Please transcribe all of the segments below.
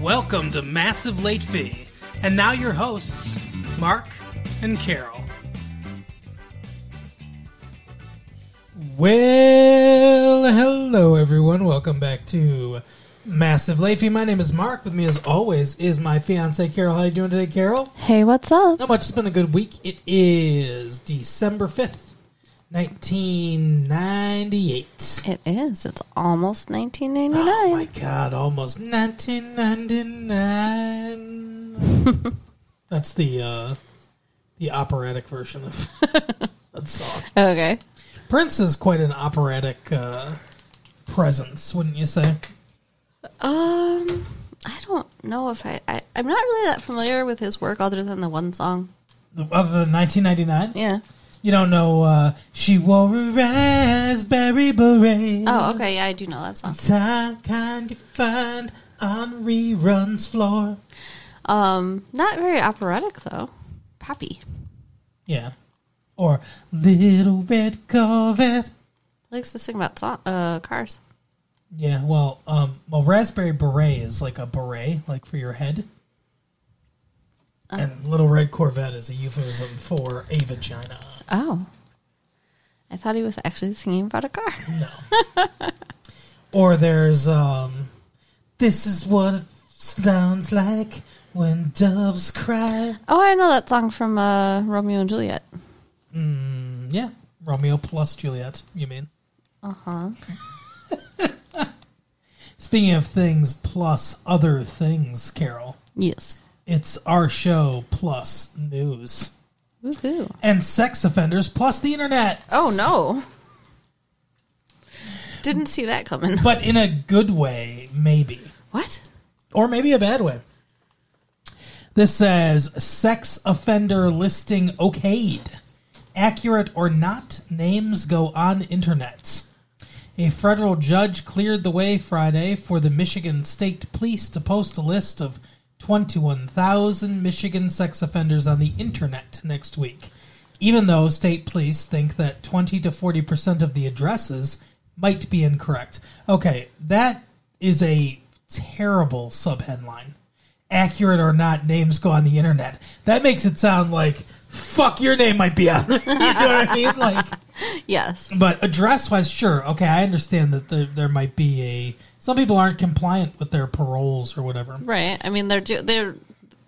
Welcome to Massive Late Fee. And now your hosts, Mark and Carol. Well, hello everyone. Welcome back to Massive Late Fee. My name is Mark. With me, as always, is my fiance Carol. How you doing today, Carol? Hey, what's up? Not much. It's been a good week. It is December fifth, nineteen ninety-eight. It is. It's almost 1999. Oh my God! Almost nineteen ninety-nine. That's the uh, the operatic version of that song. okay. Prince is quite an operatic uh, presence, wouldn't you say? Um, I don't know if I, I. I'm not really that familiar with his work other than the one song. Other than 1999, Yeah. You don't know. Uh, she wore a raspberry beret. Oh, okay. Yeah, I do know that song. Time kind you find on reruns floor. Um, not very operatic though. Poppy. Yeah, or little red Corvette. Likes to sing about uh cars. Yeah, well, um, well, raspberry beret is like a beret, like for your head. And little red Corvette is a euphemism for a vagina. Oh. I thought he was actually singing about a car. No. or there's um This is what it sounds like when doves cry. Oh, I know that song from uh, Romeo and Juliet. Mm, yeah. Romeo plus Juliet, you mean? Uh huh. Speaking of things plus other things, Carol, Yes. it's our show plus news. Woohoo. And sex offenders plus the internet. Oh no. Didn't see that coming. But in a good way, maybe. What? or maybe a bad way. This says sex offender listing okayed. Accurate or not, names go on internet. A federal judge cleared the way Friday for the Michigan State Police to post a list of 21,000 Michigan sex offenders on the internet next week, even though state police think that 20 to 40% of the addresses might be incorrect. Okay, that is a terrible subheadline. Accurate or not, names go on the internet. That makes it sound like fuck your name might be on there. you know what I mean? Like, Yes. but address wise, sure, okay, I understand that there, there might be a some people aren't compliant with their paroles or whatever. Right. I mean, they're do- they're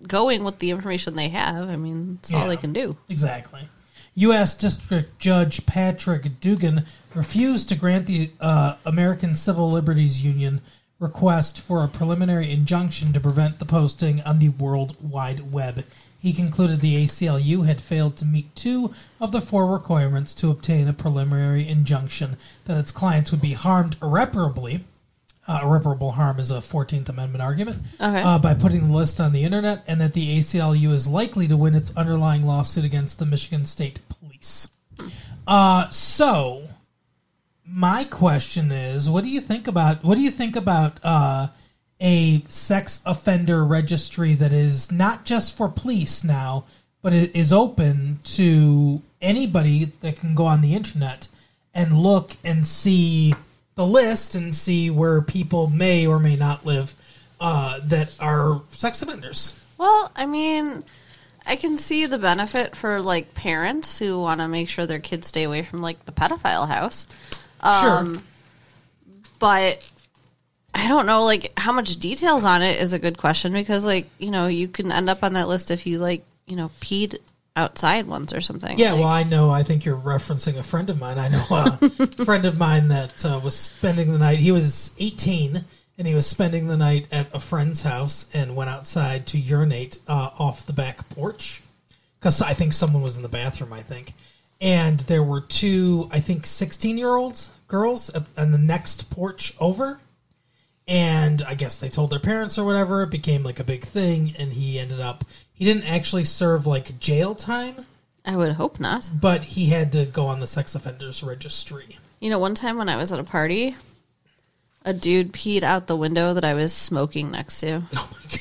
going with the information they have. I mean, it's all they can do. Exactly. U.S. District Judge Patrick Duggan refused to grant the uh, American Civil Liberties Union request for a preliminary injunction to prevent the posting on the World Wide Web. He concluded the ACLU had failed to meet two of the four requirements to obtain a preliminary injunction that its clients would be harmed irreparably. Uh, irreparable harm is a 14th Amendment argument Okay. uh, by putting the list on the internet, and that the ACLU is likely to win its underlying lawsuit against the Michigan State Police. Uh, so, my question is, what do you think about what do you think about uh, a sex offender registry that is not just for police now, but it is open to anybody that can go on the internet and look and see the list and see where people may or may not live uh, that are sex offenders. Well, I mean, I can see the benefit for like parents who want to make sure their kids stay away from like the pedophile house. Um, Sure. But I don't know, like how much details on it is a good question because, like, you know, you can end up on that list if you like, you know, peed outside once or something. Yeah, Like, well, I know. I think you're referencing a friend of mine. I know a friend of mine that uh, was spending the night. He was 18 and he was spending the night at a friend's house and went outside to urinate uh, off the back porch because I think someone was in the bathroom. I think, and there were two, I think, 16 year olds girls at, on the next porch over. And I guess they told their parents or whatever. It became like a big thing, and he ended up. He didn't actually serve like jail time I would hope not. but he had to go on the sex offenders registry. You know, one time when I was at a party, a dude peed out the window that I was smoking next to. Oh my god!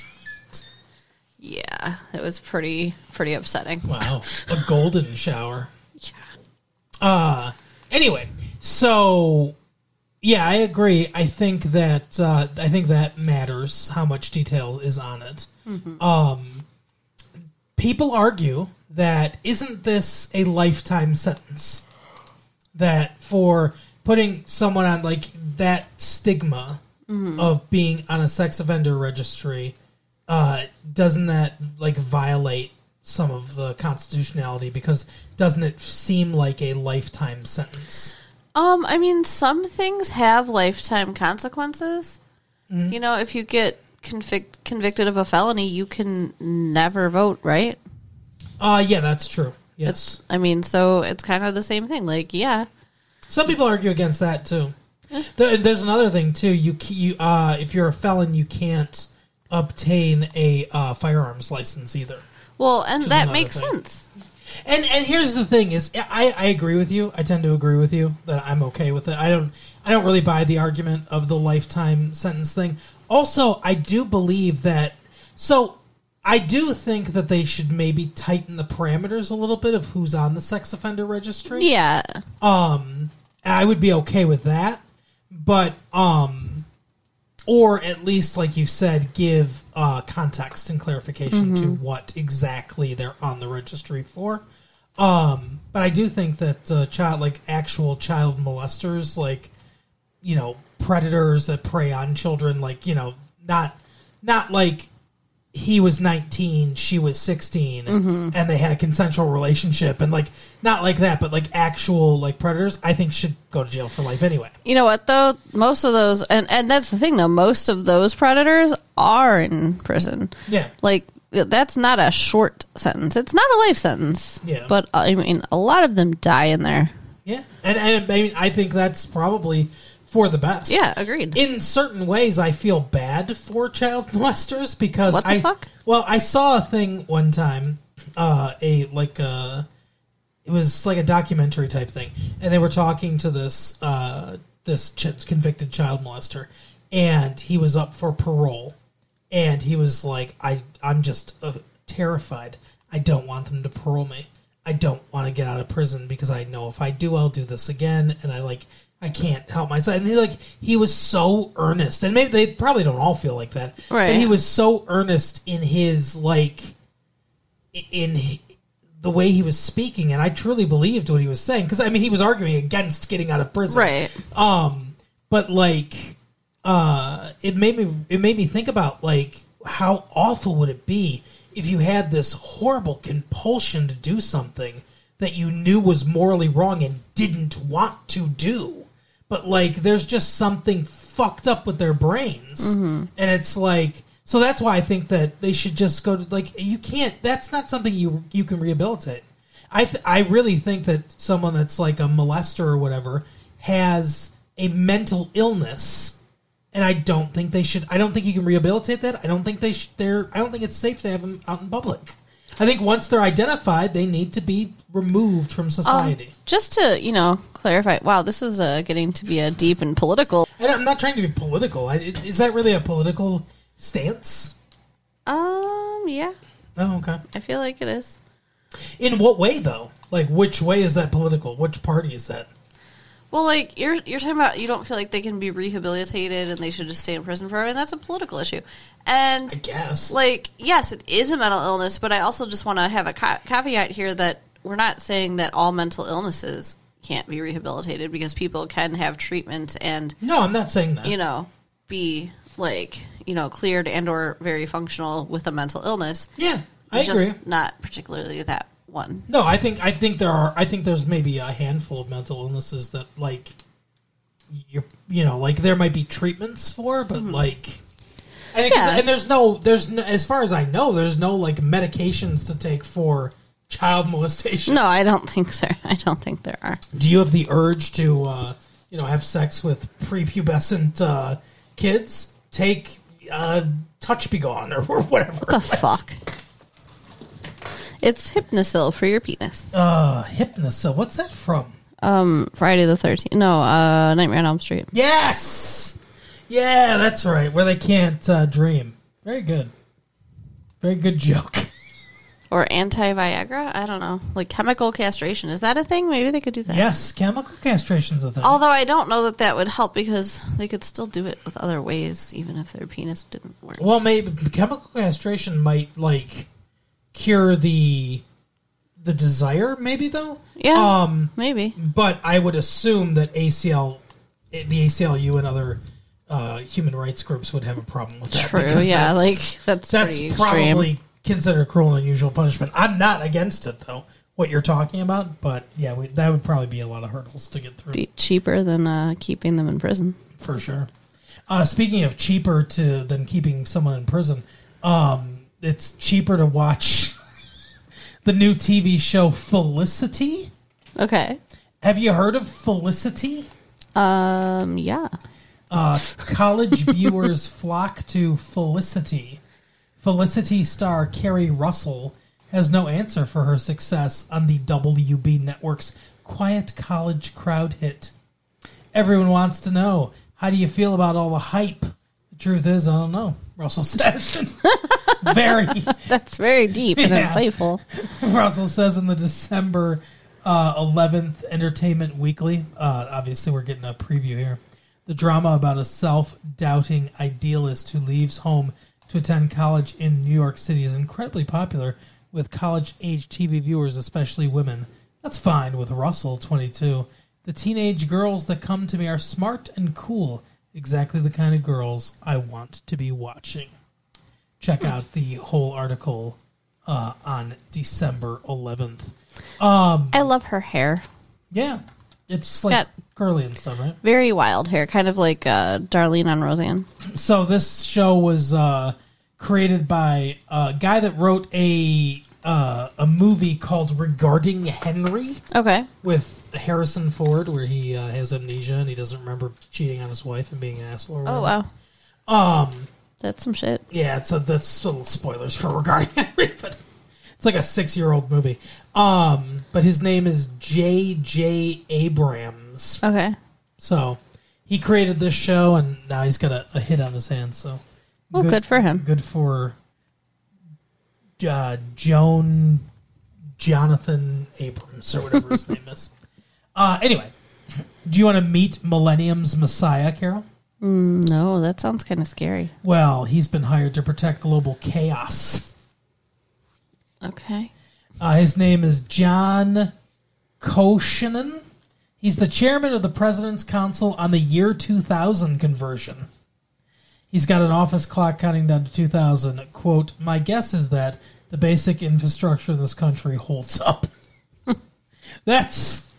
Yeah, it was pretty pretty upsetting. Wow, a golden shower. Yeah. Uh anyway, so Yeah, I agree. I think that uh, I think that matters how much detail is on it. Um, people argue that isn't this a lifetime sentence? That for putting someone on like that stigma of being on a sex offender registry, uh, doesn't that like violate some of the constitutionality? Because doesn't it seem like a lifetime sentence? Um, I mean, some things have lifetime consequences. You know, if you get convict- convicted of a felony, you can never vote, right? Uh, yeah, that's true. Yes. It's, I mean, so it's kind of the same thing. Like, yeah, Some people argue against that too. There, there's another thing too. You you uh, if you're a felon, you can't obtain a uh, firearms license either. well, and that makes thing. sense. And and here's the thing: is I, I agree with you. I tend to agree with you that I'm okay with it. I don't I don't really buy the argument of the lifetime sentence thing. Also, I do believe that. So I do think that they should maybe tighten the parameters a little bit of who's on the sex offender registry. Yeah, Um, I would be okay with that, but um, or at least like you said, give uh, context and clarification to what exactly they're on the registry for. Um, but I do think that uh, child, like actual child molesters, like you know, predators that prey on children, like you know, not not like he was 19 she was 16 mm-hmm. and they had a consensual relationship and like not like that but like actual like predators i think should go to jail for life anyway you know what though? Most of those, and and that's the thing though. Most of those predators are in prison. yeah Like that's not a short sentence. It's not a life sentence. Yeah. but I mean, a lot of them die in there. yeah and, and i mean i think that's probably for the best Yeah, agreed. in certain ways i feel bad for child molesters because What the i fuck? well i saw a thing one time uh a like a it was like a documentary type thing and they were talking to this uh this ch- convicted child molester and he was up for parole and he was like i i'm just uh, terrified i don't want them to parole me i don't want to get out of prison because i know if i do i'll do this again and i like i can't help myself. And he like he was so earnest. And maybe they probably don't all feel like that Right. but he was so earnest in his like in the way he was speaking. And i truly believed what he was saying. Because i mean he was arguing against getting out of prison. Right. um but like uh it made me it made me think about like how awful would it be if you had this horrible compulsion to do something that you knew was morally wrong and didn't want to do but like there's just something fucked up with their brains. Mm-hmm. And it's like so that's why i think that they should just go to like you can't that's not something you you can rehabilitate. I th- i really think that someone that's like a molester or whatever has a mental illness and i don't think they should i don't think you can rehabilitate that. I don't think they sh- they're i don't think it's safe to have them out in public i think once they're identified they need to be removed from Um, society just to you know clarify. Wow, this is uh, getting to be a deep and political. And I'm not trying to be political. I, is that really a political stance? Um, yeah, Oh, okay. I feel like it is. In what way, though? Like, which way is that political? Which party is that? Well, like you're you're talking about, you don't feel like they can be rehabilitated and they should just stay in prison forever, and that's a political issue. And I guess. like yes it is a mental illness but i also just want to have a ca- caveat here that we're not saying that all mental illnesses can't be rehabilitated because people can have treatment and no, I'm not saying that. you know be like you know cleared and or very functional with a mental illness yeah, I It's agree. just not particularly that one No, I think I think there are. I think there's maybe a handful of mental illnesses that like you're you know like there might be treatments for, but like. And, it- Yeah. and there's no, there's no, as far as I know, there's no like medications to take for child molestation. no i don't think so i don't think there are Do you have the urge to, uh, you know, have sex with prepubescent uh, kids? Take uh, Touch Be Gone or, or whatever. the fuck it's hypnocil for your penis Uh, Hypnocil. What's that from? um friday the 13th no uh nightmare on elm street Yes. Yeah, that's right. Where they can't uh, dream. Very good. Very good joke. or anti Viagra. I don't know, like chemical castration. Is that a thing? Maybe they could do that. Yes, chemical castration's a thing. Although I don't know that that would help because they could still do it with other ways, even if their penis didn't work. Well, maybe chemical castration might like cure the the desire. Maybe though. Yeah, Um, maybe. but I would assume that ACL, the ACLU, and other uh, human rights groups would have a problem with that. True. Yeah, that's- like that's that's probably considered cruel and unusual punishment. I'm not against it though. What you're talking about, but yeah, we, that would probably be a lot of hurdles to get through be cheaper than uh, keeping them in prison. for sure. Uh, speaking of cheaper to than keeping someone in prison, um, it's cheaper to watch the new TV show Felicity. Okay. Have you heard of Felicity? Um. Yeah. Uh, college viewers flock to Felicity. Felicity star Keri Russell has no answer for her success on the WB network's quiet college crowd hit. Everyone wants to know how do you feel about all the hype? The truth is, I don't know. Russell says. Very. That's very deep and Yeah. insightful. Russell says in the December uh, 11th Entertainment Weekly. Uh, obviously, we're getting a preview here. The drama about a self doubting idealist who leaves home to attend college in New York City is incredibly popular with college age TV viewers, especially women. That's fine with Russell, 22. The teenage girls that come to me are smart and cool, exactly the kind of girls I want to be watching. Check out the whole article uh, on December 11th. I love her hair. Yeah, it's like Got- curly and stuff, right? Very wild hair, kind of like uh, Darlene on Roseanne. So this show was uh, created by a guy that wrote a uh, a movie called Regarding Henry Okay. with Harrison Ford, where he uh, has amnesia and he doesn't remember cheating on his wife and being an asshole. Or Oh wow. Um, That's some shit. yeah, it's a, that's little spoilers for Regarding Henry, but it's like a six year old movie. Um, but his name is J. J. Abrams. Okay. So he created this show, and now he's got a, a hit on his hands. So Well, good for him. Good for uh, Joan Jonathan Abrams or whatever his name is. Uh, anyway, do you want to meet Millennium's Messiah, Carol? No, that sounds kind of scary. Well, he's been hired to protect global chaos. Okay. Uh, his name is John Koskinen. He's the chairman of the President's Council on the year 2000 conversion. He's got an office clock counting down to 2000. Quote, My guess is that the basic infrastructure in this country holds up. that's,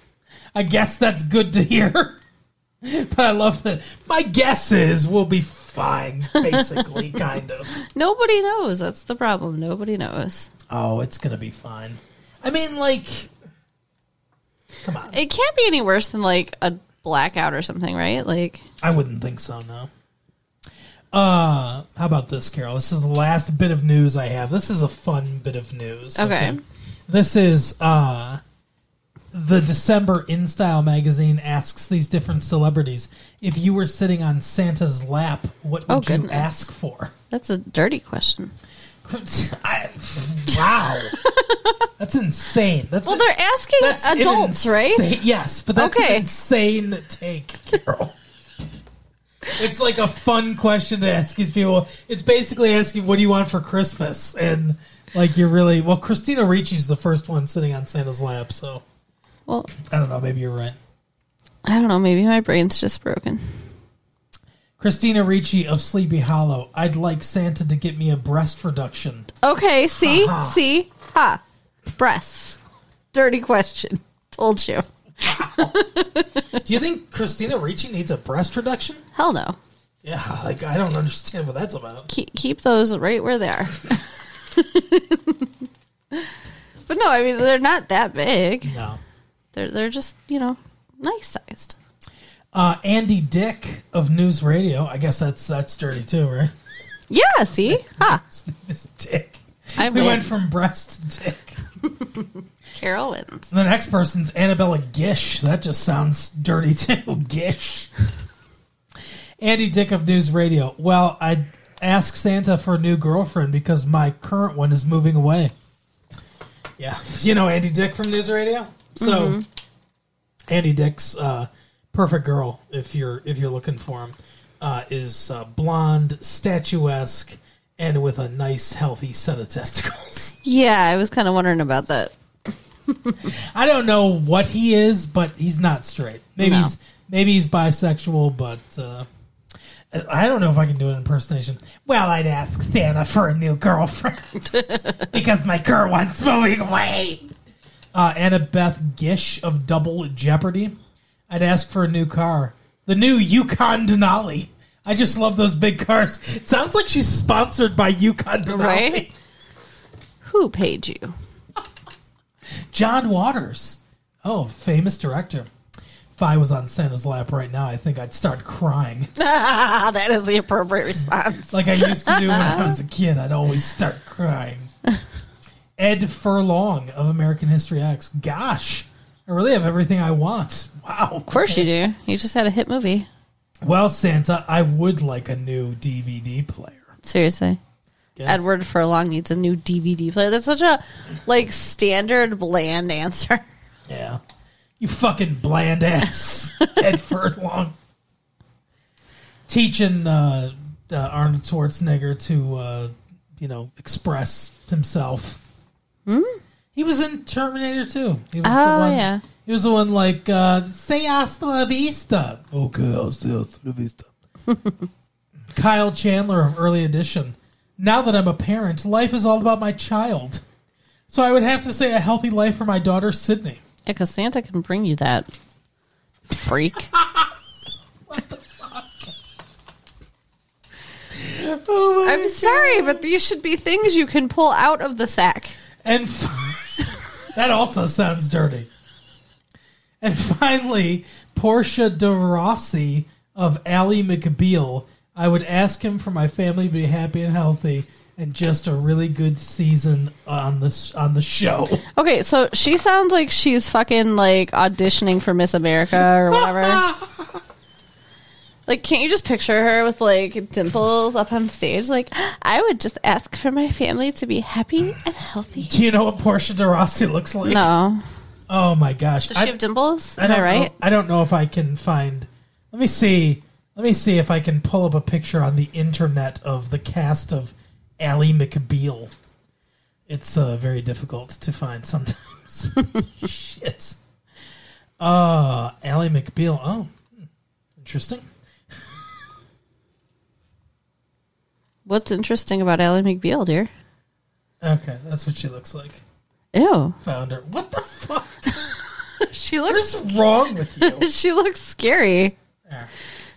I guess that's good to hear. but I love that. My guess is we'll be fine, basically, kind of. Nobody knows. That's the problem. Nobody knows. Oh, it's going to be fine. I mean, like, come on. It can't be any worse than like a blackout or something, right? Like, I wouldn't think so, no. Uh, how about this, Carol? This is the last bit of news I have. This is a fun bit of news. Okay. This is uh the December In Style magazine asks these different celebrities if you were sitting on Santa's lap, what would Oh, you ask for? that's a dirty question. I, wow, that's insane. That's Well, they're asking adults, right? Yes, but that's Okay. an insane take, Carol. It's like a fun question to ask these people. It's basically asking, "What do you want for Christmas?" And like you're really well. Christina Ricci's the first one sitting on Santa's lap, so Well, I don't know. Maybe you're right. I don't know. Maybe my brain's just broken. Christina Ricci of Sleepy Hollow. I'd like Santa to get me a breast reduction. Okay. See, Ha-ha. see, ha, breasts. Dirty question. Told you. Do you think Christina Ricci needs a breast reduction? Hell no. Yeah, like I don't understand what that's about. Keep keep those right where they are. but no, I mean they're not that big. No. They're they're just you know nice sized. Uh, Andy Dick of News Radio. I guess that's that's dirty too, right? Yeah. See, ha. His name is Dick. I we went from breast to Dick. Carol wins. The next person's Annabella Gish. That just sounds dirty too. Gish. Andy Dick of News Radio. Well, I asked Santa for a new girlfriend because my current one is moving away. Yeah, you know Andy Dick from News Radio. So Andy Dick's uh, perfect girl, if you're if you're looking for him, uh, is uh, blonde, statuesque, and with a nice, healthy set of testicles. Yeah, I was kind of wondering about that. I don't know what he is, but he's not straight. Maybe No. he's maybe he's bisexual, but uh, I don't know if I can do an impersonation. Well, I'd ask Santa for a new girlfriend because my current one's moving away. Uh, Annabeth Gish of Double Jeopardy. I'd ask for a new car, the new Yukon Denali. I just love those big cars. It sounds like she's sponsored by Yukon Denali. Right? Who paid you? John Waters. Oh, famous director. If I was on Santa's lap right now, I think I'd start crying. That is the appropriate response. Like I used to do when I was a kid. I'd always start crying. Ed Furlong of American History X. Gosh, I really have everything I want. Wow. of course you do. You just had a hit movie. Well, Santa, I would like a new DVD player. Seriously. Guess. Edward Furlong needs a new DVD player. That's such a like standard bland answer. Yeah. You fucking bland ass. Ed Furlong. Teaching uh, uh, Arnold Schwarzenegger to, uh, you know, express himself. He was in Terminator 2. He was the Oh, one, yeah. He was the one like, uh, say hasta la vista. Okay, I'll say hasta la vista. Kyle Chandler of Early Edition. Now that I'm a parent, life is all about my child. So I would have to say a healthy life for my daughter, Sydney. Yeah, because Santa can bring you that. Freak. Oh I'm sorry, but these should be things you can pull out of the sack. And f- that also sounds dirty. And finally, Portia de Rossi of Ally McBeal. I would ask him for my family to be happy and healthy, and just a really good season on the sh- on the show. Okay, so she sounds like she's fucking like auditioning for Miss America or whatever. like, can't you just picture her with like dimples up on stage? Like, I would just ask for my family to be happy and healthy. Do you know what Portia de Rossi looks like? No, Oh my gosh! does she have dimples? Am don't I right? Know, I don't know if I can find. Let me see. Let me see if I can pull up a picture on the internet of the cast of Ally McBeal. It's uh, very difficult to find sometimes. Shit. Uh, Ally McBeal. Oh, hmm. interesting. What's interesting about Ally McBeal, dear? Okay, that's what she looks like. Ew, Found her. What the fuck? she looks is wrong with you? she looks scary.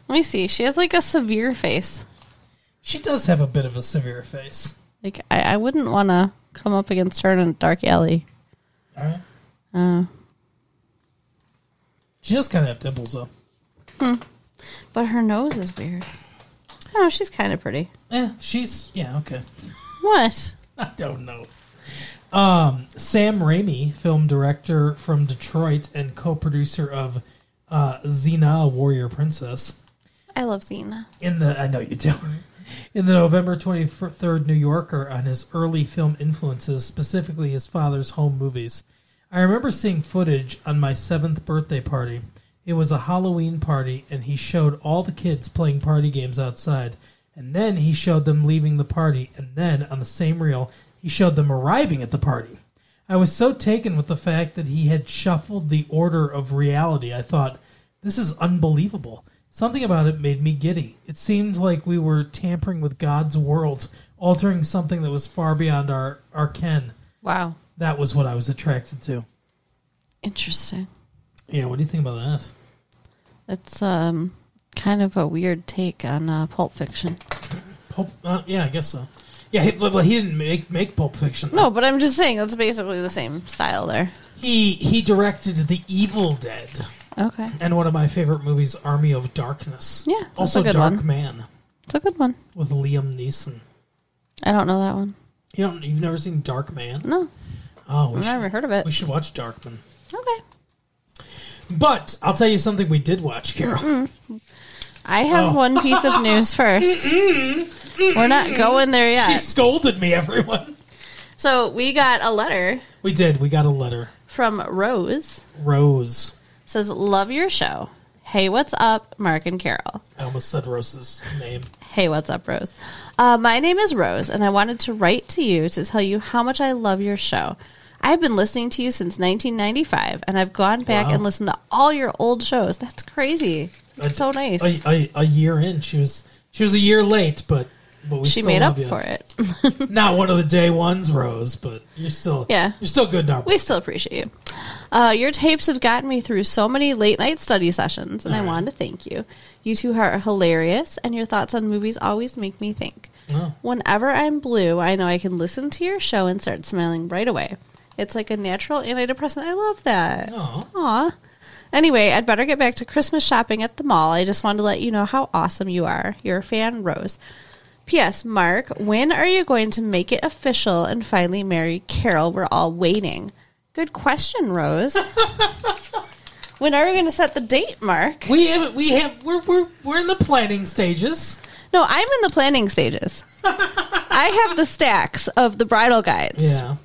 There. Let me see. She has like a severe face. She does have a bit of a severe face. Like I, I wouldn't want to come up against her in a dark alley. All right. Uh, She does kind of have dimples though. Hmm. but her nose is weird. Oh, she's kind of pretty. Yeah, she's yeah okay. What? I don't know. Um, Sam Raimi, film director from Detroit and co-producer of uh, Xena, Warrior Princess. I love Xena. In the I know you do. In the November twenty third New Yorker on his early film influences, specifically his father's home movies. I remember seeing footage on my seventh birthday party. It was a Halloween party, and he showed all the kids playing party games outside. And then he showed them leaving the party, and then on the same reel, he showed them arriving at the party. I was so taken with the fact that he had shuffled the order of reality, I thought, this is unbelievable. Something about it made me giddy. It seemed like we were tampering with God's world, altering something that was far beyond our, our ken. Wow. That was what I was attracted to. Interesting. Yeah, what do you think about that? It's um kind of a weird take on uh, Pulp Fiction. Pulp, uh, yeah, I guess so. Yeah, he, well, he didn't make make Pulp Fiction. No, but I'm just saying that's basically the same style there. he he directed The Evil Dead Okay. and one of my favorite movies, Army of Darkness. Yeah, that's also a good Dark one. Man It's a good one. with Liam Neeson. I don't know that one. You don't you've never seen Dark Man? No, Oh, we I've should, never heard of it. we should watch Darkman. Okay. But I'll tell you something we did watch, Carol. Mm-hmm. I have Oh. one piece of news first. We're not going there yet. She scolded me, everyone. So we got a letter We did. We got a letter. from Rose. Rose. Says, "Love your show. Hey, what's up, Mark and Carol? I almost said Rose's name. Hey, what's up, Rose? Uh, my name is Rose, and I wanted to write to you to tell you how much I love your show. I've been listening to you since 1995, and I've gone back Wow. and listened to all your old shows. That's crazy. It's so nice. A, a, a year in, she was she was a year late, but but we she made up you. for it. Not one of the day ones, Rose, but you're still Yeah. you're still good in we still appreciate you. Uh, your tapes have gotten me through so many late night study sessions, and I right. wanted to thank you. You two are hilarious, and your thoughts on movies always make me think. Oh. Whenever I'm blue, I know I can listen to your show and start smiling right away. It's like a natural antidepressant. I love that. Aw. Aw. Anyway, I'd better get back to Christmas shopping at the mall. I just wanted to let you know how awesome you are. You're a fan, Rose. P.S. Mark, when are you going to make it official and finally marry Carol? We're all waiting. Good question, Rose. when are we going to set the date, Mark? We have we have we're we're we're in the planning stages. No, I'm in the planning stages. I have the stacks of the bridal guides. Yeah.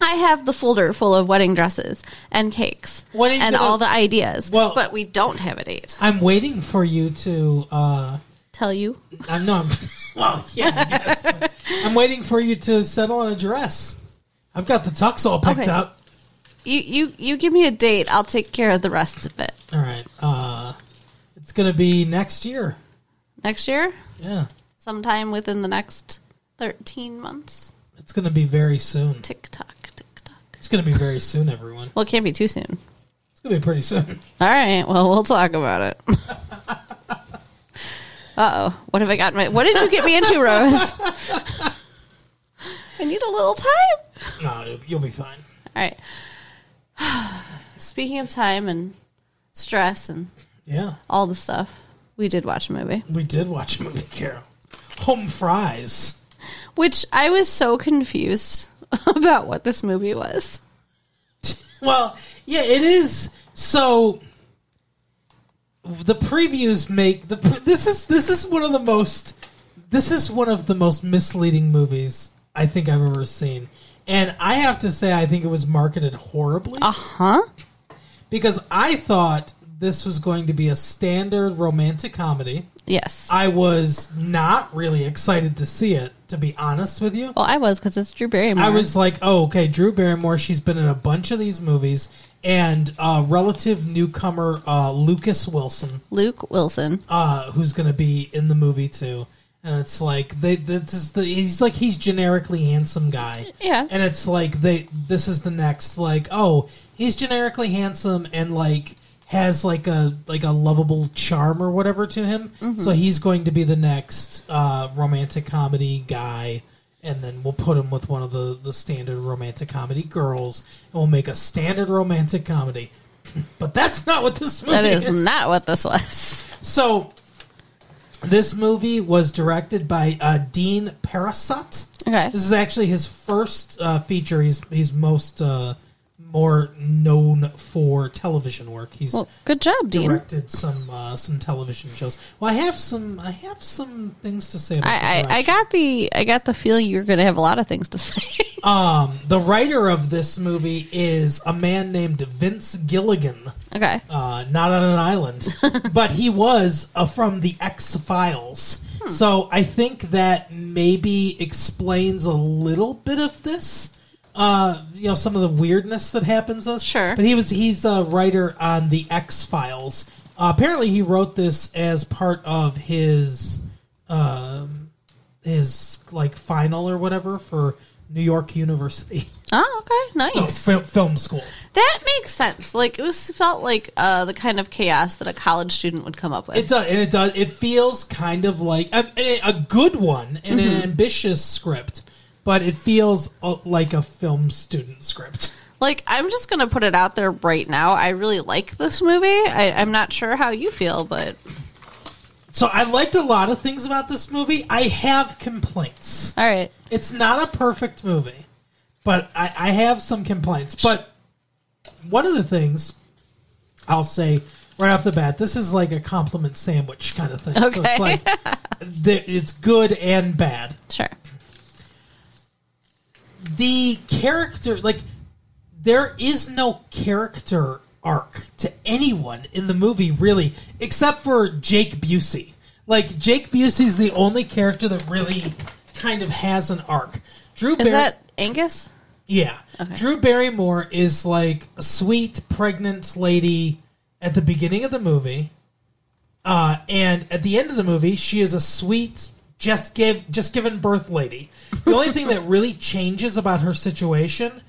I have the folder full of wedding dresses and cakes When are you and gonna- all the ideas. Well- but we don't have a date. I'm waiting for you to uh Tell you. I'm no I'm, well, yeah, I guess. but I'm waiting for you to settle on a dress. I've got the tux all picked Okay. up. You you you give me a date, I'll take care of the rest of it. All right. Uh it's going to be next year. Next year? Yeah. Sometime within the next 13 months. It's going to be very soon. Tick tock, tick tock. It's going to be very soon, everyone. Well, it can't be too soon. It's going to be pretty soon. All right, well, we'll talk about it. Uh oh. What have I got? My, what did you get me into, Rose? I need a little time. No, you'll be fine. All right. Speaking of time and stress and Yeah. all the stuff, we did watch a movie, We did watch a movie, Carol. Home Fries. which I was so confused about what this movie was. Well, yeah, it is. So the previews make the this is this is one of the most this is one of the most misleading movies I think I've ever seen. And I have to say I think it was marketed horribly Uh huh. because I thought this was going to be a standard romantic comedy. Yes. I was not really excited to see it, to be honest with you. well, I was because it's Drew Barrymore. I was like, oh, okay, Drew Barrymore. She's been in a bunch of these movies, and uh, relative newcomer uh, Lucas Wilson, Luke Wilson. uh, who's going to be in the movie too. And it's like they this is the he's like he's generically handsome guy. Yeah. And it's like they this is the next like oh he's generically handsome and like has like a like a lovable charm or whatever to him. Mm-hmm. So he's going to be the next uh, romantic comedy guy. And then we'll put him with one of the, the standard romantic comedy girls, and we'll make a standard romantic comedy. But that's not what this movie That is not what this was. so, this movie was directed by uh, Dean Parisot. Okay. This is actually his first uh, feature. He's he's most uh, more known for television work. He's Well, good job, Dean. directed some uh, some television shows. Well, I have some I have some things to say I, I, I got the I got the feeling you're going to have a lot of things to say. um the writer of this movie is a man named Vince Gilligan. okay. uh, not on an island, but he was uh, from the X Files. Hmm. So I think that maybe explains a little bit of this. Uh, you know, some of the weirdness that happens. Us Sure. but he was he's a writer on the X Files. Uh, apparently, he wrote this as part of his um, his like final or whatever for New York University Oh, okay. so, Nice. fil- film school. That makes sense. Like it was felt like uh, the kind of chaos that a college student would come up with. It does, and it does. It feels kind of like a, a good one and Mm-hmm. an ambitious script, but it feels uh, like a film student script. like I'm just gonna put it out there right now. I really like this movie. I, I'm not sure how you feel, but So I liked a lot of things about this movie. I have complaints. all right. It's not a perfect movie, but I, I have some complaints. But one of the things I'll say right off the bat, this is like a compliment sandwich kind of thing. So Okay. it's like it's good and bad. Sure. The character like there is no character arc to anyone in the movie really except for Jake Busey. Like Jake Busey's the only character that really kind of has an arc. Drew Is Barry- that Angus? yeah. Okay. Drew Barrymore is like a sweet pregnant lady at the beginning of the movie. Uh, and at the end of the movie, she is a sweet just give just given birth lady. The only thing that really changes about her situation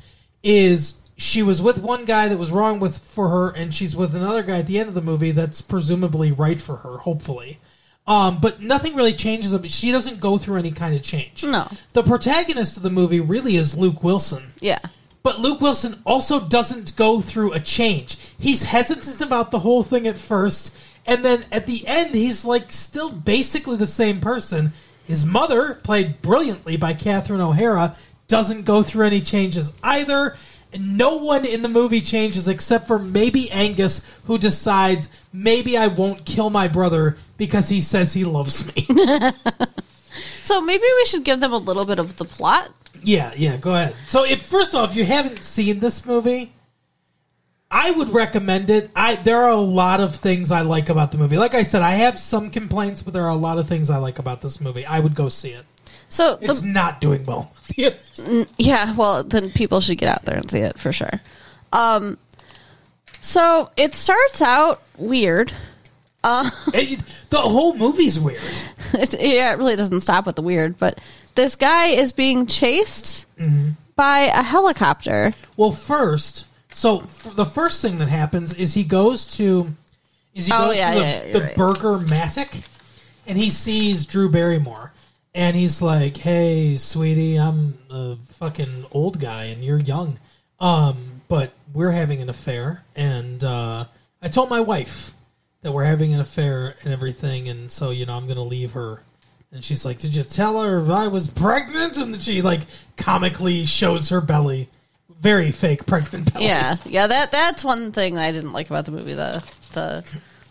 is she was with one guy that was wrong with for her, and she's with another guy at the end of the movie that's presumably right for her, hopefully. Um, but nothing really changes. She doesn't go through any kind of change. No. The protagonist of the movie really is Luke Wilson. Yeah. But Luke Wilson also doesn't go through a change. He's hesitant about the whole thing at first, and then at the end, he's like still basically the same person. His mother, played brilliantly by Catherine O'Hara, doesn't go through any changes either. And no one in the movie changes except for maybe Angus, who decides maybe I won't kill my brother because he says he loves me. So maybe we should give them a little bit of the plot. Yeah, yeah, go ahead. So, if first off, if you haven't seen this movie, I would recommend it. I there are a lot of things I like about the movie. Like I said, I have some complaints, but there are a lot of things I like about this movie. I would go see it. So It's the, not doing well in theaters. yeah, well then people should get out there and see it for sure. Um, so it starts out weird. It- the whole movie's weird. It, yeah, it really doesn't stop with the weird, but this guy is being chased Mm-hmm. by a helicopter. Well, first, so f- the first thing that happens is he goes to is he Oh, goes yeah, to the, yeah, the right. Burger Matic, and he sees Drew Barrymore, and he's like, "Hey, sweetie, I'm a fucking old guy, and you're young, um, but we're having an affair, and uh, I told my wife that we're having an affair and everything, and so you know I'm gonna leave her." And she's like, "Did you tell her I was pregnant?" And she like comically shows her belly, very fake pregnant belly. Yeah, yeah. That that's one thing I didn't like about the movie. The the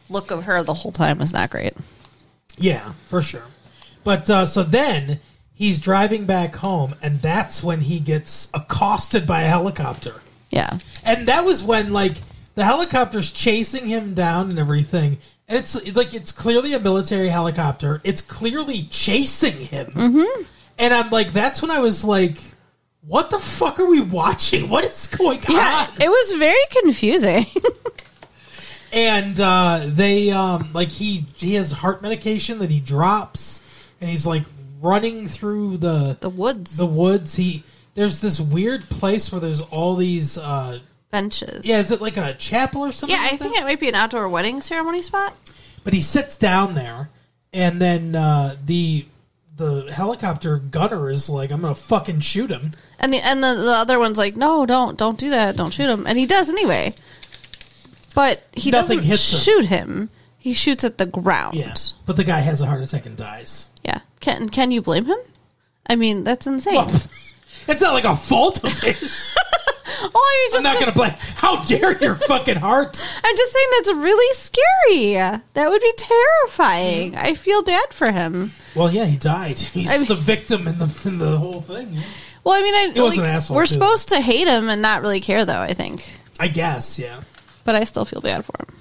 look of her the whole time was not great. Yeah, for sure. But uh, so then he's driving back home, and that's when he gets accosted by a helicopter. Yeah, And that was when like the helicopter's chasing him down and everything. And it's it's like it's clearly a military helicopter. It's clearly chasing him. Mm-hmm. And I'm like, that's when I was like, what the fuck are we watching? What is going yeah. on? It was very confusing. and uh, they um, like he he has heart medication that he drops, and he's like running through the the woods, the woods. He there's this weird place where there's all these. Uh, benches. yeah, is it like a chapel or something? yeah. I think that? it might be an outdoor wedding ceremony spot. But he sits down there, and then uh, the the helicopter gunner is like, "I'm gonna fucking shoot him." And the and the, the other one's like, no, don't don't do that, don't shoot him, and he does anyway. But he Nothing doesn't hits him. shoot him. He shoots at the ground. Yeah, but the guy has a heart attack and dies. Yeah. Can can you blame him? I mean, that's insane. Well, it's not like a fault of his. oh, mean, I'm not gonna blame. How dare your fucking heart? I'm just saying that's really scary. That would be terrifying. I feel bad for him. Well, yeah, he died. He's I mean- the victim in the in the whole thing. yeah. Well, I mean, I, He was like, an asshole, we're too. supposed to hate him and not really care, though. I think, I guess, yeah. but I still feel bad for him.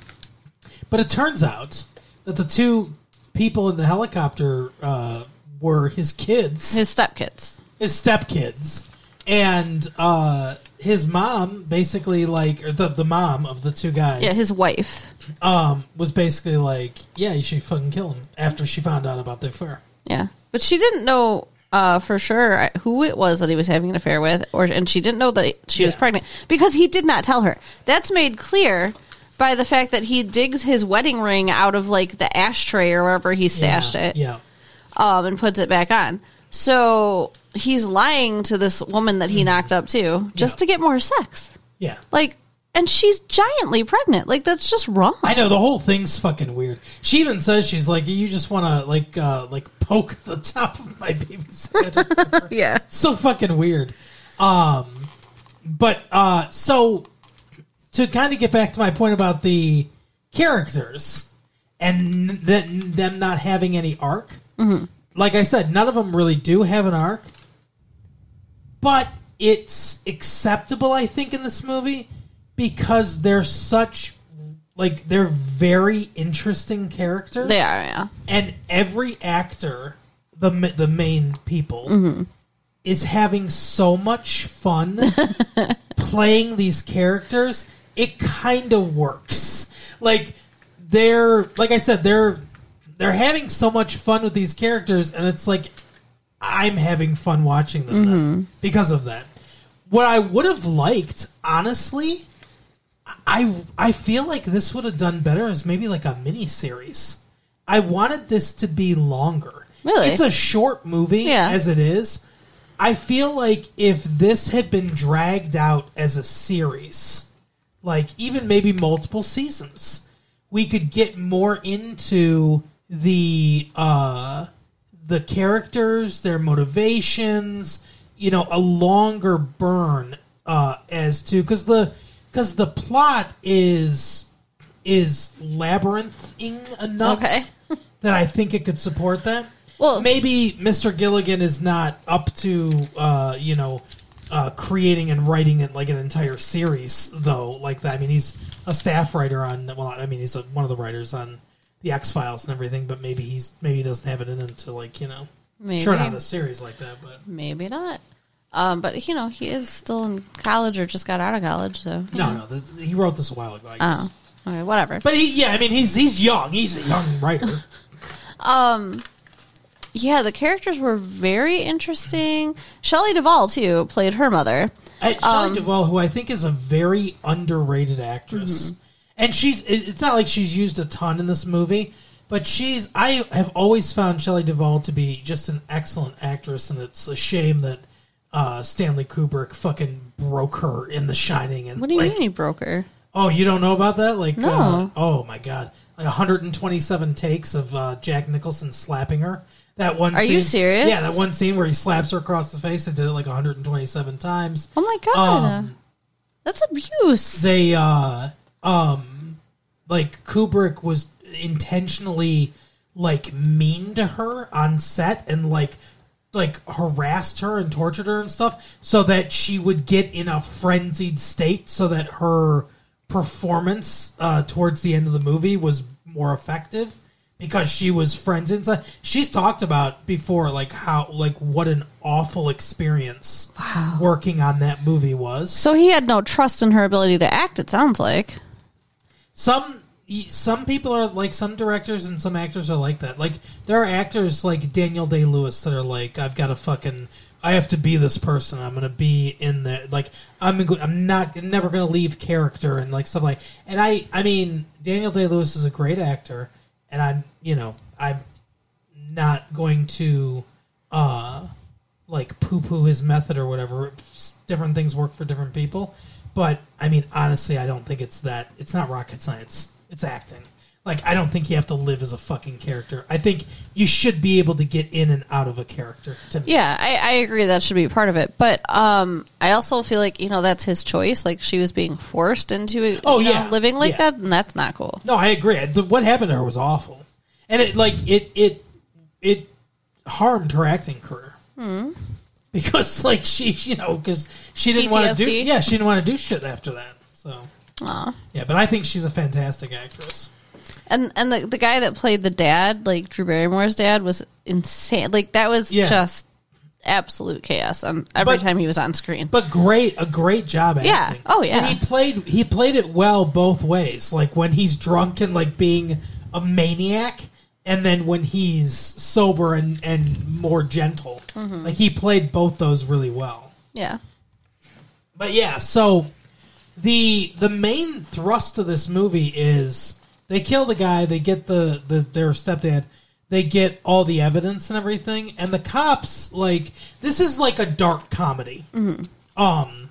But it turns out that the two people in the helicopter uh, were his kids, His stepkids. his stepkids, and uh, his mom, basically like or the the mom of the two guys, Yeah, his wife. um, was basically like, yeah, you should fucking kill him after she found out about the affair. Yeah, but she didn't know uh, for sure who it was that he was having an affair with, or and she didn't know that she was pregnant because he did not tell her. That's made clear by the fact that he digs his wedding ring out of like the ashtray or wherever he stashed yeah, it, Yeah, um, and puts it back on. So he's lying to this woman that he knocked up too, just Yeah. to get more sex. yeah. Like, and she's giantly pregnant. Like that's just wrong. I know the whole thing's fucking weird. She even says she's like, you just want to like uh, like poke the top of my baby's head. yeah. so fucking weird. Um, but uh, so to kind of get back to my point about the characters and that them not having any arc. Like I said, none of them really do have an arc. But it's acceptable, I think, in this movie because they're such like they're very interesting characters. They are, yeah. and every actor, the the main people, Mm-hmm. is having so much fun playing these characters. It kind of works. Like they're like I said, they're they're having so much fun with these characters, and it's like I'm having fun watching them Mm-hmm. because of that. What I would have liked, honestly, I I feel like this would have done better as maybe like a mini series. I wanted this to be longer. Really? It's a short movie Yeah. as it is. I feel like if this had been dragged out as a series, like even maybe multiple seasons, we could get more into the uh the characters, their motivations, you know, a longer burn uh as to cuz the cuz the plot is is labyrinthing enough Okay. that I think it could support that. Well- maybe Mr. Gilligan is not up to uh, you know uh, creating and writing it like an entire series though. Like that, I mean, he's a staff writer on. Well, I mean, he's a, one of the writers on the X Files and everything. But maybe he's maybe he doesn't have it in him to like you know, Maybe. sure not a series like that. But Maybe not. Um, but you know, he is still in college or just got out of college, so no, no, he wrote this a while ago. I guess. Oh, okay, whatever. But he, yeah, I mean, he's he's young. He's a young writer. um, yeah, the characters were very interesting. Shelley Duvall too played her mother. Uh, Shelley Duvall, who I think is a very underrated actress, and she's it- it's not like she's used a ton in this movie, but she's I have always found Shelley Duvall to be just an excellent actress, and it's a shame that uh, Stanley Kubrick fucking broke her in The Shining. And What do you like, mean he broke her? Oh, you don't know about that? Like, No. uh, oh my god, like 127 takes of uh, Jack Nicholson slapping her. That one. Are scene, you serious? Yeah, that one scene where he slaps her across the face. They did it like 127 times. Oh my god, Um, that's abuse. they uh um like Kubrick was intentionally like mean to her on set and like like harassed her and tortured her and stuff so that she would get in a frenzied state so that her performance uh towards the end of the movie was more effective because she was frenzied and stuff. she's talked about before like how like what an awful experience working on that movie was so he had no trust in her ability to act. It sounds like. some some people are like some directors and some actors are like that. Like there are actors like Daniel Day Lewis that are like, I've got to fucking, I have to be this person. I'm gonna be in the like, I'm I'm not never gonna leave character and like stuff like. And I I mean Daniel Day Lewis is a great actor, and I'm you know I'm not going to uh like poo poo his method or whatever. Different things work for different people. But I mean, honestly, I don't think it's that. It's not rocket science. It's acting. Like I don't think you have to live as a fucking character. I think you should be able to get in and out of a character. Yeah, I, I agree that should be part of it. But um, I also feel like you know that's his choice. Like she was being forced into it. Oh, you know, yeah. living like Yeah. that, and that's not cool. No, I agree. The, what happened to her was awful, and it like it it it harmed her acting career. Because like she, you know, because she didn't want to do, yeah, she didn't want to do shit after that. So Aw. yeah, but I think she's a fantastic actress. And and the the guy that played the dad, like Drew Barrymore's dad, was insane. Like that was Yeah. just absolute chaos on every But- time he was on screen. But great, a great job acting. Yeah. Oh, yeah. And he played he played it well both ways. Like when he's drunk and like being a maniac, and then when he's sober and and more gentle. Mm-hmm. Like he played both those really well. yeah. But yeah, so the the main thrust of this movie is they kill the guy, they get the, the their stepdad, they get all the evidence and everything, and the cops like this is like a dark comedy. Um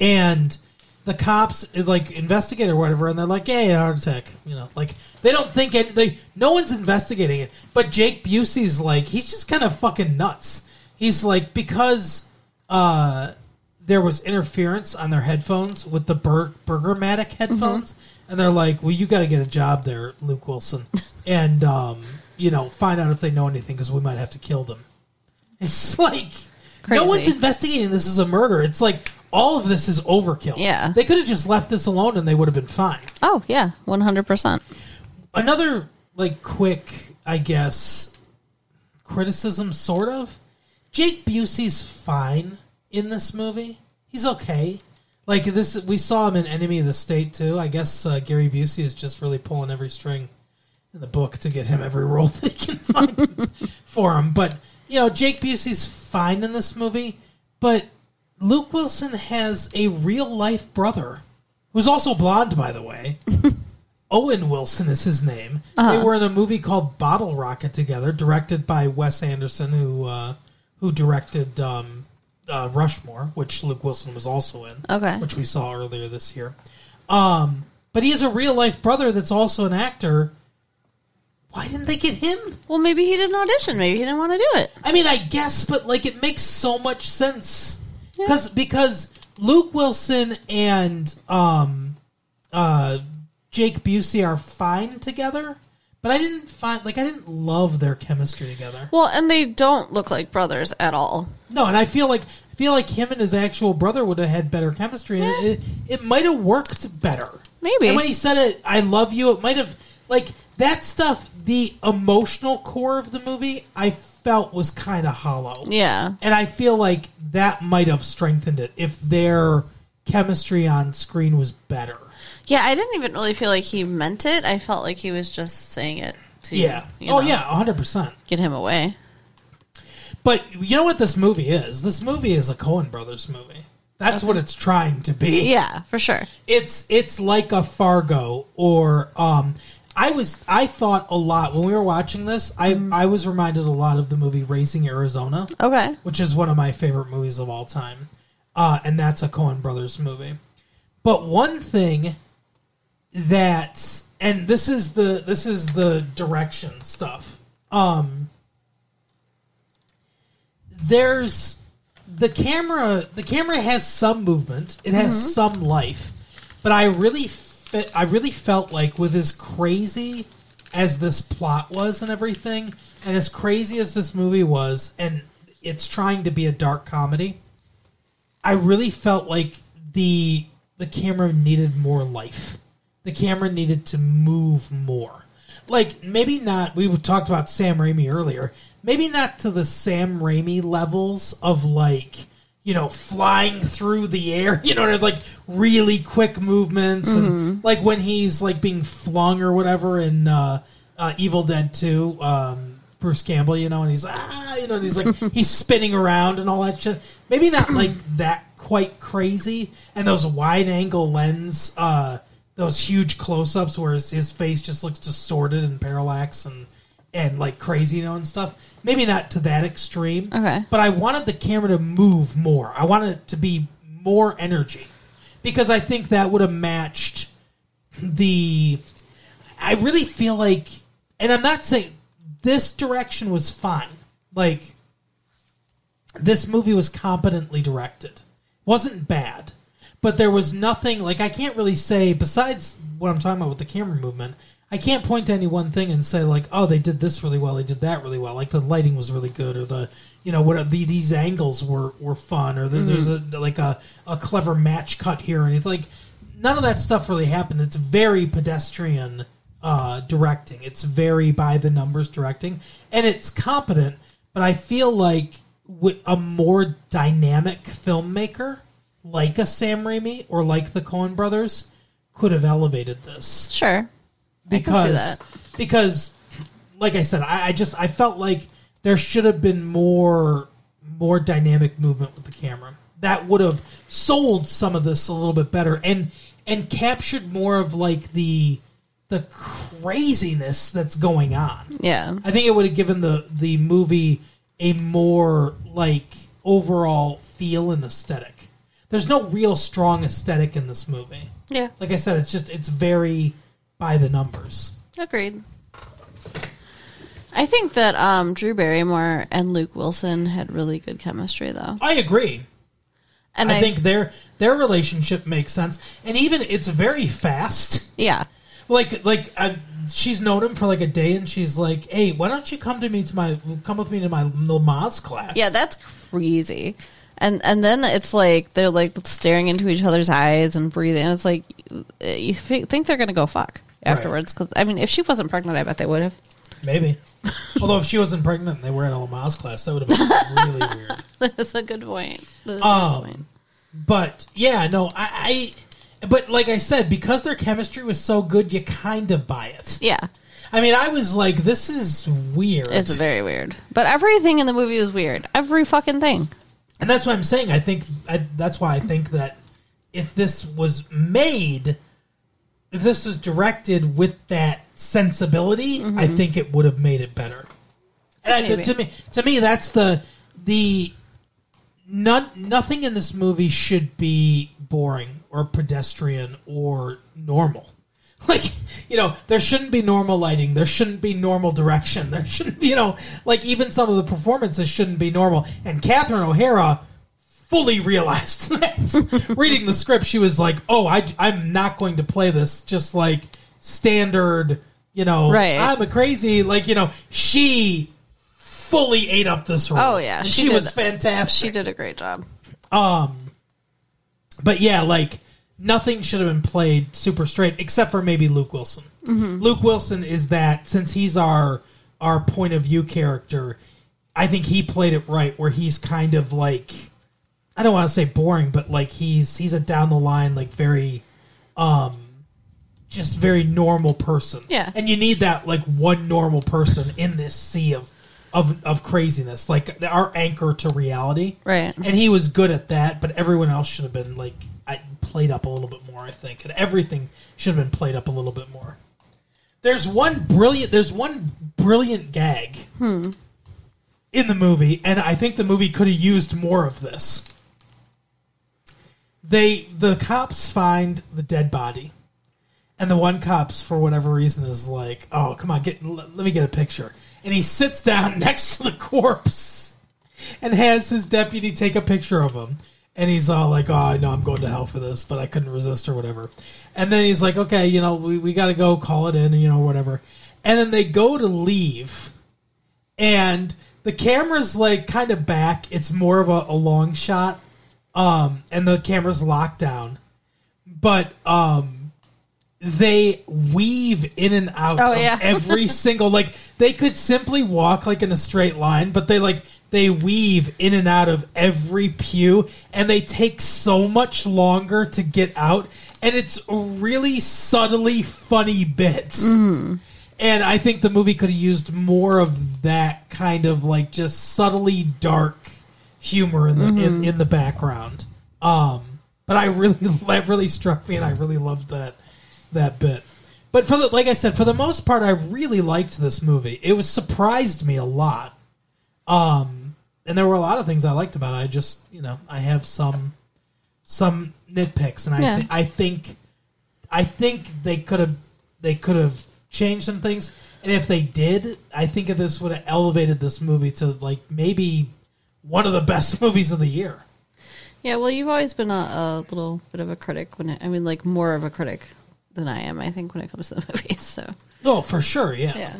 and the cops like investigate or whatever, and they're like, "Yeah, yeah, heart attack." You know, like they don't think any, they no one's investigating it. But Jake Busey's like he's just kind of fucking nuts. He's like because uh, there was interference on their headphones with the Bur- Burgermatic headphones, and they're like, "Well, you got to get a job there, Luke Wilson, and um, you know, find out if they know anything because we might have to kill them." It's like crazy. No one's investigating this as a murder. It's like all of this is overkill. Yeah. They could have just left this alone and they would have been fine. oh yeah, one hundred percent. Another like quick, I guess, criticism sort of. Jake Busey's fine in this movie. He's okay. Like this, we saw him in Enemy of the State too. I guess uh, Gary Busey is just really pulling every string in the book to get him every role that he can find for him. But you know, Jake Busey's fine in this movie. But Luke Wilson has a real life brother who's also blonde, by the way. Owen Wilson is his name. They were in a movie called Bottle Rocket together, directed by Wes Anderson, who uh, who directed um, uh, Rushmore, which Luke Wilson was also in. Okay. which we saw earlier this year. Um, but he has a real life brother that's also an actor. Why didn't they get him? Well, maybe he didn't audition. Maybe he didn't want to do it. I mean, I guess, but like it makes so much sense because because Luke Wilson and um, uh, Jake Busey are fine together, but I didn't find like I didn't love their chemistry together. Well, and they don't look like brothers at all. No, and I feel like I feel like him and his actual brother would have had better chemistry, and Yeah. it, it might have worked better. Maybe. And when he said it, "I love you," it might have like that stuff. The emotional core of the movie, I felt was kind of hollow. Yeah. And I feel like that might have strengthened it if their chemistry on screen was better. Yeah, I didn't even really feel like he meant it. I felt like he was just saying it to Yeah. you oh know, yeah, hundred percent. get him away. But you know what this movie is? This movie is a Coen Brothers movie. That's what it's trying to be. Yeah, for sure. It's it's like a Fargo or um I was I thought a lot when we were watching this, I Mm-hmm. I was reminded a lot of the movie Raising Arizona. Okay. which is one of my favorite movies of all time. Uh, and that's a Coen Brothers movie. But one thing that and this is the this is the direction stuff. Um there's the camera the camera has some movement. It has some life. But I really fe- I really felt like with as crazy as this plot was and everything and as crazy as this movie was and it's trying to be a dark comedy, I really felt like the the camera needed more life. The camera needed to move more. Like maybe not. We talked about Sam Raimi earlier. Maybe not to the Sam Raimi levels of like you know flying through the air. You know, like really quick movements and like when he's like being flung or whatever in uh, uh, Evil Dead Two. Um, Bruce Campbell, you know, and he's ah, you know, and he's like he's spinning around and all that shit. Maybe not like that quite crazy, and those wide angle lens, uh, those huge close ups where his, his face just looks distorted and parallax and and like crazy, you know, and stuff. Maybe not to that extreme. Okay. But I wanted the camera to move more. I wanted it to be more energy because I think that would have matched the. I really feel like, and I'm not saying this direction was fine. Like, this movie was competently directed. wasn't bad, but there was nothing like I can't really say besides what I'm talking about with the camera movement. I can't point to any one thing and say like, oh, they did this really well, they did that really well. Like the lighting was really good, or the you know what are the, these angles were were fun, or there, there's a like a, a clever match cut here, and it's like none of that stuff really happened. It's very pedestrian uh, directing. It's very by the numbers directing, and it's competent. But I feel like with a more dynamic filmmaker, like a Sam Raimi or like the Coen Brothers, could have elevated this Sure. I can see because that. because like I said, I, I just I felt like there should have been more more dynamic movement with the camera. That would have sold some of this a little bit better and and captured more of like the the craziness that's going on. Yeah. I think it would have given the the movie a more like overall feel and aesthetic. There's no real strong aesthetic in this movie. Yeah. Like I said, it's just it's very by the numbers. Agreed. I think that um, Drew Barrymore and Luke Wilson had really good chemistry, though. I agree. And I, think their their relationship makes sense, and even it's very fast. yeah, Like like uh, she's known him for like a day, and she's like, "Hey, why don't you come to me to my come with me to my Lamaze class?" yeah, that's crazy. And and then it's like they're like staring into each other's eyes and breathing. It's like you think they're gonna go fuck afterwards. Because I mean, if she wasn't pregnant, I bet they would have. Maybe. Although if she wasn't pregnant and they were in a Lamaze class, that would have been really weird. That's a good point. That's a good Um, point. But yeah, no, I, I. But like I said, because their chemistry was so good, you kind of buy it. Yeah, I mean, I was like, this is weird. it's very weird. But everything in the movie was weird. Every fucking thing. And that's what I'm saying. I think I, that's why I think that if this was made, if this was directed with that sensibility, I mm-hmm. think it would have made it better. And I, to me, to me, that's the the none, nothing in this movie should be boring or pedestrian or normal. Like, you know, there shouldn't be normal lighting. There shouldn't be normal direction. There shouldn't be, you know, like even some of the performances shouldn't be normal. And Catherine O'Hara fully realized that. Reading the script, she was like, oh, I, I'm not going to play this just like standard, you know, Right. I'm a crazy, like, you know, she fully ate up this role. Oh, yeah, she she, did. was fantastic. She did a great job. Um, but yeah, like nothing should have been played super straight, except for maybe Luke Wilson. Luke Wilson is that since he's our our point of view character, I think he played it right, where he's kind of like I don't want to say boring, but like he's he's a down the line, like very, um, just very normal person. Yeah. and you need that like one normal person in this sea of of of craziness, like our anchor to reality. Right. And he was good at that, but everyone else should have been like I played up a little bit more, I think. And everything should have been played up a little bit more. There's one brilliant there's one brilliant gag hmm. in the movie, and I think the movie could have used more of this. They the cops find the dead body. And the one cops, for whatever reason, is like, "Oh, come on, get let, let me get a picture." And he sits down next to the corpse and has his deputy take a picture of him. And he's all like, "Oh, I know I'm going to hell for this, but I couldn't resist or whatever." And then he's like, "Okay, you know, we, we got to go call it in, you know, whatever." And then they go to leave, and the camera's like kind of back. It's more of a, a long shot, um, and the camera's locked down. But um, they weave in and out Oh, of yeah. every single like they could simply walk like in a straight line, but they like they weave in and out of every pew and they take so much longer to get out and it's really subtly funny bits. Mm-hmm. And I think the movie could have used more of that kind of like just subtly dark humor in the Mm-hmm. in, in the background. Um, but I really that really struck me, and I really loved that that bit. But for the like I said, for the most part, I really liked this movie. It was surprised me a lot. Um, and there were a lot of things I liked about it. I just you know I have some some nitpicks, and I Yeah. thi- I think I think they could have they could have changed some things. And if they did, I think if this would have elevated this movie to like maybe one of the best movies of the year. Yeah, well, you've always been a, a little bit of a critic when it, I mean, like more of a critic than I am. I think when it comes to the movies. So Oh, for sure, yeah. yeah,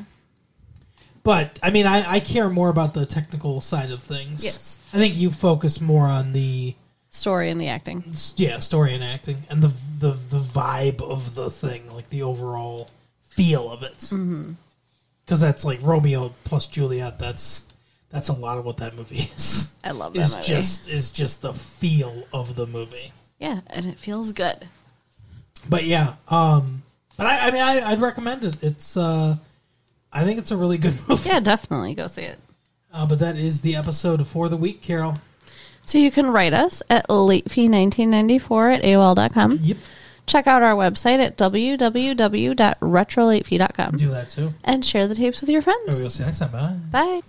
But I mean, I, I care more about the technical side of things. Yes. I think you focus more on the story and the acting. yeah story and acting and the the the vibe of the thing, like the overall feel of it. Because Mm-hmm. that's like Romeo plus Juliet. That's that's a lot of what that movie is. I love that is movie. just is just the feel of the movie. Yeah, and it feels good. But yeah, um, but I, I mean, I, I'd recommend it. It's uh, I think it's a really good movie. Yeah, definitely go see it. Uh, but that is the episode for the week, Carol. So you can write us at latefee1994 at AOL.com. Yep, Check out our website at www.retrolatefee.com do that too. and share the tapes with your friends. we'll see you next time. Bye. Bye.